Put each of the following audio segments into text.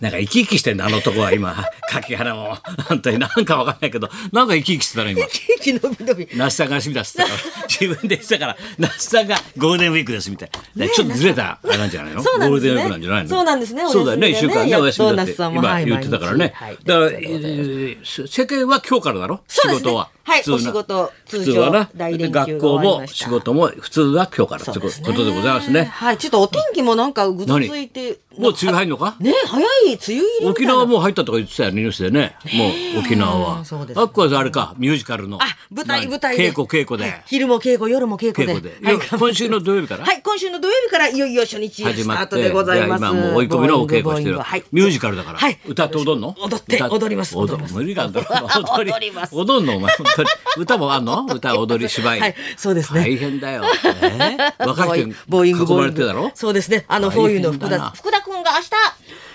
なんか生き生きしてんだ、あの男は今。柿花も。本当になんかわかんないけど、なんか生き生きしてたの今。ケーキ伸び伸び。那須さんが休みだっつったから、自分で言ってたから、那須さんがゴールデンウィークですみたい。な。ちょっとずれた、あれなんじゃないの？そうなんですね。ゴールデンウィークなんじゃないの？そうなんですねそうだよね、お一ね間ね、お休みだって。今言ってたからね。だから、世間は今日からだろ？仕事は。はいお仕事普通はな。通常大連休学校も仕事も普通は今日からということでございますね。はい、ちょっとお天気もなんかぐずついて。もう梅雨入るのか？ね、早い梅雨入り。沖縄もう入ったとか言ってたよね、ニュースでね。もう沖縄は。そうですねあっこはあれか、ミュージカルの。あ、舞台何舞台で。稽古稽古で。昼も稽古、夜も稽古で。今週の土曜日から？はい、今週の土曜日からいよいよ初日スタ始まって。ートでございます。今もう追い込みのお稽古してる。ミュージカルだから。はい歌って踊んの？踊って歌踊ります踊無理なんだろ。踊り踊ります踊んの？お前、本当に。歌もあんの？歌、踊り、芝居。はいそうですね大変だよ。えー若い人にボーイング囲まれてるだろ？そうですね。あの、フォーユーの福田、福田くんが明日、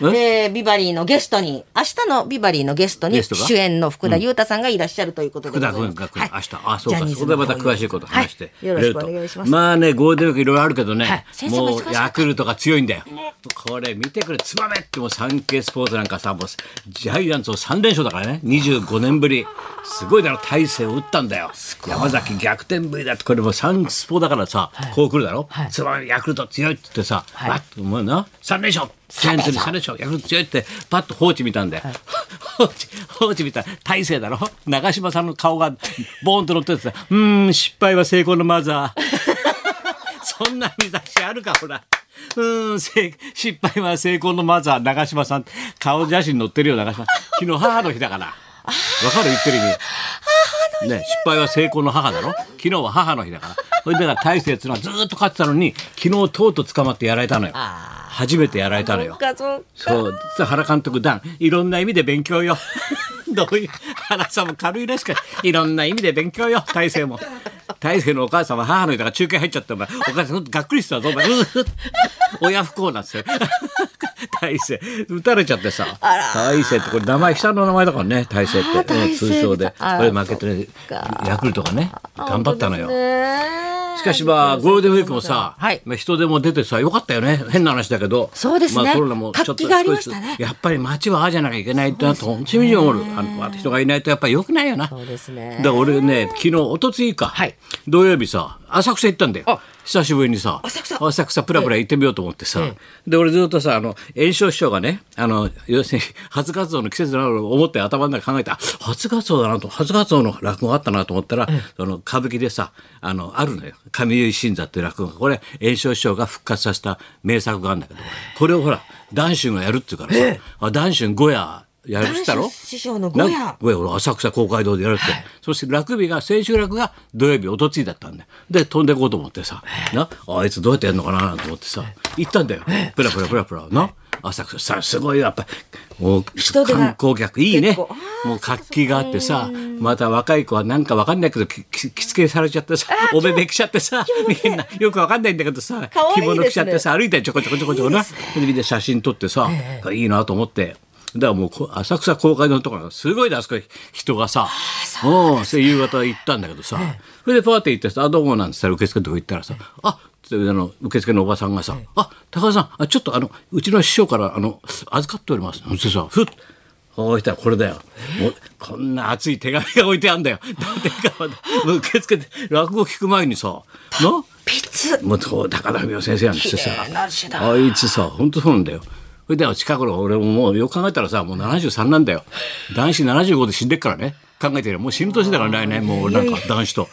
えー、ビバリーのゲストに、明日のビバリーのゲストに主演の福田裕太さんがいらっしゃるということで福ございます。田君が来る、はい。明日。あ、そうか。そこでまた詳しいこと話してはい。よろしくお願いします。まあね、ゴールデンウィークいろいろあるけどね、はい。ももうヤクルトが強いんだよ。これ見てくれ、つばめってもうサンケイスポーツなんかさ、もうジャイアンツを3連勝だからね、25年ぶり。すごいだろ、大勢を打ったんだよ。山崎逆転ぶりだって、これもうサンスポだからさ、こう来るだろ。つばめヤクルト強いって言ってさ、はい。バッと思うな、3連勝ジャイアンツに3連勝ヤクルト強いってパッと放置見たんだよ、放置放置見た。ら大勢だろ？長嶋さんの顔がボーンと乗っててさうーん失敗は成功のマザー。そんな見出しあるかほら。うーんせ失敗は成功のマザー。長嶋さん顔写真載ってるよ長嶋昨日母の日だから。わかる？言ってる意味。ね、失敗は成功の母だろ？昨日は母の日だから。それでだから大勢っていうのはずーっと勝ってたのに昨日とうとう捕まってやられたのよ初めてやられたのよそう原監督、ダン、いろんな意味で勉強よ。どういう、原さんも軽いらしかいろんな意味で勉強よ、大勢も。大勢のお母さんは母の日だから中継入っちゃって、お前、お母さん、がっくりしたぞ、お前。親不幸なんですよ。大勢、撃たれちゃってさ。大勢って、これ名前、下の名前だからね、大勢って。うん通称で。これ負けてね、ヤクルトがね、頑張ったのよ。ねしかしまあゴールデンウィークもさ、はい。まあ人手も出てさよかったよね。変な話だけど。そうですね。まあ、コロナもちょっと活気がありましたね。やっぱり街はああじゃなきゃいけないってなと本当に思う。あの人がいないとやっぱりよくないよな。そうですね。だから俺ね昨日一昨日か、はい。土曜日さ浅草行ったんだよ。あ久しぶりにさ浅草。浅草プラプラ行ってみようと思ってさ、で俺ずっとさあの炎症師匠がねあの要するに初活動の季節だなと思って頭の中考えた初活動だなと初活動の落語あったなと思ったら、その歌舞伎でさあのあるのよ。上結新座っていう落語が。これ炎症師匠が復活させた名作があるんだけどこれをほら談春がやるっていうからさ、あ談春5夜やるっつったろ師匠のゴヤ。な。ゴヤ俺浅草公会堂でやるって、そして落日が千秋楽が土曜日おとついだったんだよで飛んでこうと思ってさ。な？あいつどうやってやるのかななんて思ってさ。行ったんだよ。プラプラプラプラ。な？浅草さすごいやっぱもう観光客いいね。もう活気があってさまた若い子はなんかわかんないけどきき着付けされちゃってさおべべ着ちゃってさみんなよくわかんないんだけどさ着物着ちゃってさ歩いてちょこちょこちょこちょこな。でみんな写真撮ってさいいなと思って。だからもうこ浅草公会堂のところがすごいであそこ。人がさ。うんそれ夕方行ったんだけどさ。それでパーティー行ってさ「あどうも」なんて言ったら受付のとこ行ったらさ「ああの受付のおばさんがさ「あ高田さんあちょっとあのうちの師匠からあの預かっております」そしてさふっこうしたらこれだよ。もうこんな熱い手紙が置いてあんだよ。だってか受付で落語聞く前にさ、な？も高田文夫先生なんてさ綺麗な字だ。あいつさ本当そうなんだよそれで近頃俺ももうよく考えたらさもう73なんだよ。男子75で死んでっからね。考えてるもう死ぬ年だから来年もうなんか男子と。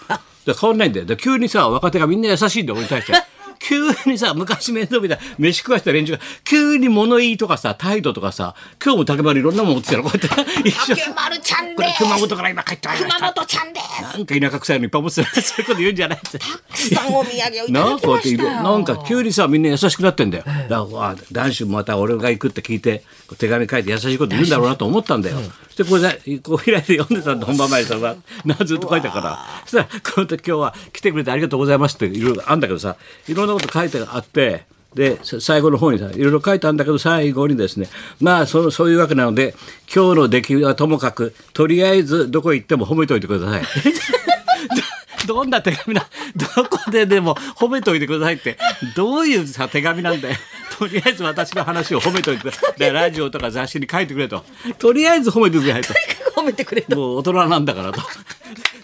で変わんないんだよ。で急にさ若手がみんな優しいんだよ俺に対して。急にさ昔面倒見た飯食わした連中が急に物言いとかさ態度とかさ今日も竹丸いろんなもん持ってたのこうやって一緒に竹丸ちゃんこれです。熊本から今帰ってまいりました熊本ちゃんです。なんか田舎臭いのいっぱい持ってたそういうこと言うんじゃないってたくさんお土産をいたなだきこうやってしたよ。なんか急にさみんな優しくなってんだよ。だから男子また俺が行くって聞いて手紙書いて優しいこと言うんだろうなと思ったんだよ。でこれでこう開いて読んでたんだ本番前にさなずっと書いてたからそしたらこの時今日は来てくれてありがとうございますっていろいろあんだけどさいろんなこと書いてあって。でさ最後の方にさいろいろ書いたんだけど最後にですねまあそのそういうわけなので今日の出来はともかくとりあえずどこ行っても褒めといてください。どどんな手紙などこででも褒めといてくださいってどういうさ手紙なんだよとりあえず私の話を褒めといてでラジオとか雑誌に書いてくれと。とりあえず褒めてくれと。褒めてくれた。もう大人なんだからと。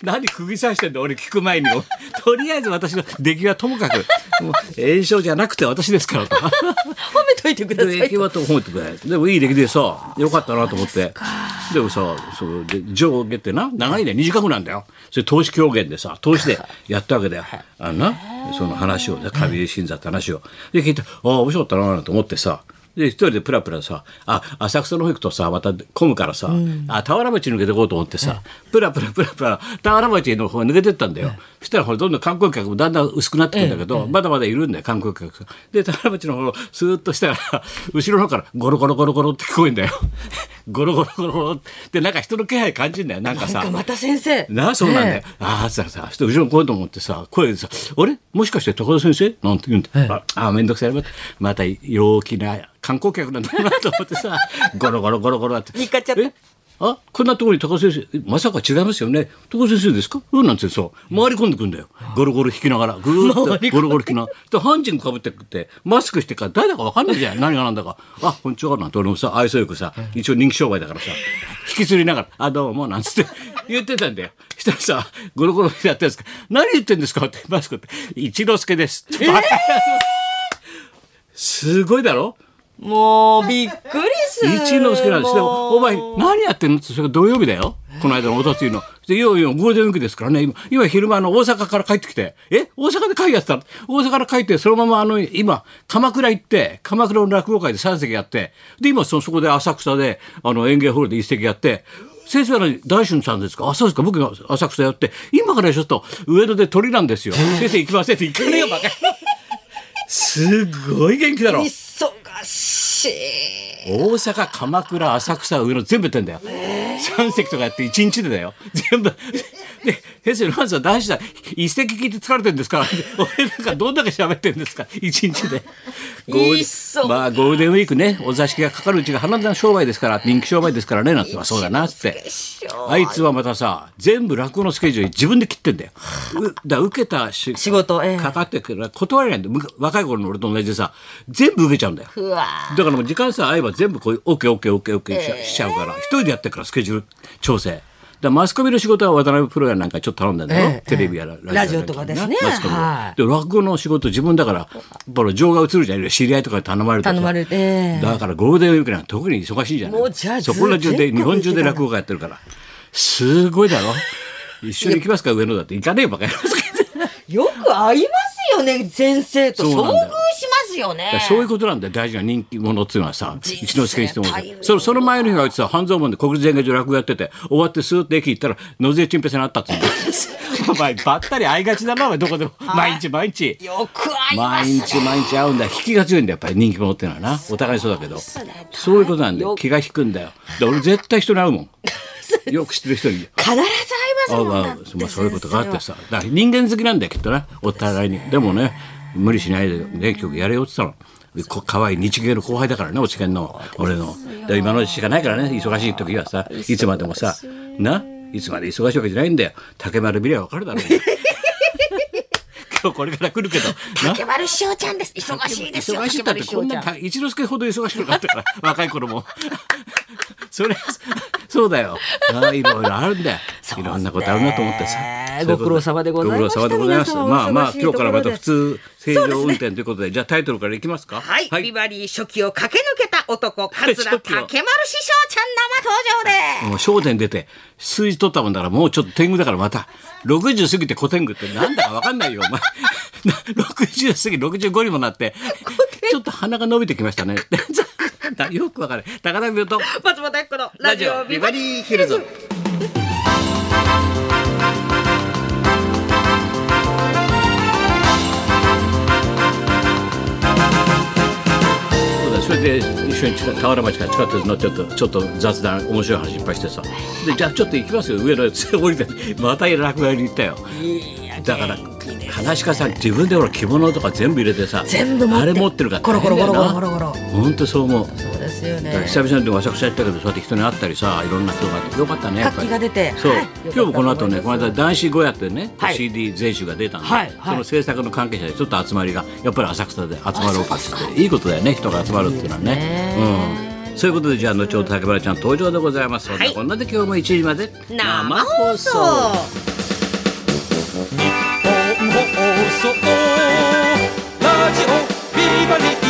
何釘刺してんだ俺聞く前にとりあえず私の出来はともかく。もう炎症じゃなくて私ですからと。褒めといてください出来はと褒めてくれ。でもいい出来でさよかったなと思ってでもさそうで上下ってな長いね。短くなんだよ。それ投資狂言でさ投資でやったわけだよ。あのなその話をね上井新座って話を。で聞いてああ面白かったなと思ってさで、一人でプラプラさ、あ、浅草の方行くとさ、また混むからさ、あ、田原町抜けてこうと思ってさ、プラプラプラプラ、田原町の方に抜けてったんだよ。そしたらほら、どんどん観光客もだんだん薄くなってくるんだけど、まだまだいるんだよ、観光客。が。で、田原町の方、スーッとしたら、後ろの方からゴロゴロゴロゴロって聞こえんだよ。ゴロゴロゴロゴロって、なんか人の気配感じんだよ、なんかさ。なんか。また先生。なあそうなんだよ。ね。ああ、そしたらさ、後ろに来いと思ってさ、声でさ、あれもしかして高田先生なんて言うんだ。ああ、めんどくさいな。また陽気な観光客なんだ。なと思ってさ、ゴロゴロゴロゴロって。見っかっちゃったえあこんなところに高田先生、えまさか違いますよね。高田先生ですか？うんなんてさ、回り込んでくんだよ。ゴロゴロ引きながら、ぐーっとゴロゴロ引きながら。で、ハンチングかぶってって、マスクしてから誰だかわかんないじゃん。何がなんだか。あ、こんにちはなんて俺もさ、愛想よくさ、一応人気商売だからさ、引きずりながら、あ、どうも、なんつって言ってたんだよ。したらさ、ゴロゴロやってるんですか？何言ってんですかって、マスクって、一之輔です。バカ すごいだろ？もう、びっくりする。一之輔なんです。でも、お前、何やってんの？って、それが土曜日だよ。この間のおとついの。で、いよいよゴールデンウィークですからね。今、今昼間、あの、大阪から帰ってきて。え？大阪で会やってたの？大阪から帰って、そのまま、あの、今、鎌倉行って、鎌倉の落語会で3席やって、で、今、そ、そこで浅草で、あの、演芸ホールで1席やって、先生は大春さんですか？あ、そうですか僕が浅草やって、今からちょっと上野で鳥なんですよ。先生行きませんって行かねえよ、バカ。すごい元気だろ。忙しい。大阪鎌倉浅草上野全部やってんだよ、三席とかやって一日でだよ。全部。で先生まずは大事だ。一席聞いて疲れてるんですか？ら俺なんかどんだけ喋ってるんですか？一日で。ゴーまあゴールデンウィークね。お座敷がかかるうちが花の商売ですから人気商売ですからね。なんてまあそうだなって。あいつはまたさ全部落語のスケジュール自分で切ってんだよ。うだ受けたし仕事ええ。かかってくる断れないんだ若い頃の俺と同じでさ全部受けちゃうんだよからもう時間さえ合えば全部こういうオッケーオッケーオッケー。オッケーし,、しちゃうから一人でやってるからスケジュール調整。だマスコミの仕事は渡辺プロやなんかちょっと頼んだんだよ、ええテレビやらラジオとかですね。マスコミは。はい。で落語の仕事自分だからやっぱり情が映るじゃん知り合いとかに頼まれるとさ頼まれてええだからゴールデンウィークなんか特に忙しいじゃない。そこら中で日本中で落語家やってるから。すごいだろ？一緒に行きますか？上野だって。行かねえばかやりますけど。よく会いますよね、先生と。遭遇そうなんだよ。しますよね。そういうことなんだよ。大事な人気者っていうのはさ一之輔にしてもそのその前の日はあいつさ半蔵門で国立演芸場落語やってて終わってスーッと駅行ったら野添チンペんに会ったって お前ばったり会いがちだなお前どこでも。毎日毎日。よく会います毎ね。日毎日会うんだ引きが強いんだよ。やっぱり人気者っていうのはな。お互いそうだけど。そういうことなんだよ。よ気が引くんだよ。で俺絶対人に会うもん。よく知ってる人に。必ず会いますあもん。だあってまあそういうことがあってさ。だから人間好きなんだよきっとな。お互いに。でもね無理しないでね曲やれよって言ったの。こ可愛い日芸の後輩だからねお知見の。俺の。で今のしかないからね忙しい時はさいつまでもさないつまで忙しいわけじゃないんだよ。竹丸見りゃ分かるだろう。今日これから来るけどな。竹丸師匠ちゃんです。忙しいですよ。忙しいったってこんな一之輔ほど忙しくなかったから 若い頃も。それそうだよ。あいろいろあるんだよ。いろんなことあるなと思ってさご苦労様でございましまあまあ今日からまた普通正常運転ということで。じゃあタイトルからいきますか？はい、ビバリー初期を駆け抜けた男、桂竹丸師匠ちゃん生登場で もう焦点出て数字取ったもんだからもうちょっと天狗だからまた 60過ぎて古天狗ってなんだか分かんないよお前。60過ぎ65にもなってちょっと鼻が伸びてきましたね。よく分かる。高田病とす。松本明子のラジオビバリーヒルズ。で一緒に近田原町から地下鉄乗っちゃってちょっと雑談面白い話いっぱいしてさ。でじゃあちょっと行きますよ。上のやつ降りてまた落語屋に行ったよ。だから話し家さん自分でほら着物とか全部入れてさ全部あれ持ってるからゴロゴロゴロゴロゴロゴロ。本当そう思うですよね。久々にわしゃくしゃ行ったけどそうやって人に会ったりさいろんな人があってよかったねやっぱり。そう、はい、今日もこの後ねこの間男子小やってね、はい、CD 全集が出たんで、はい、その制作の関係者でちょっと集まりがやっぱり浅草で集まろうかっていいことだよね人が集まるっていうのはね。ね。うん。そういうことでじゃあ後ほど竹原ちゃん登場でございます、はい、こんなで今日も1時まで生放送。日本放送。ラジオビバリ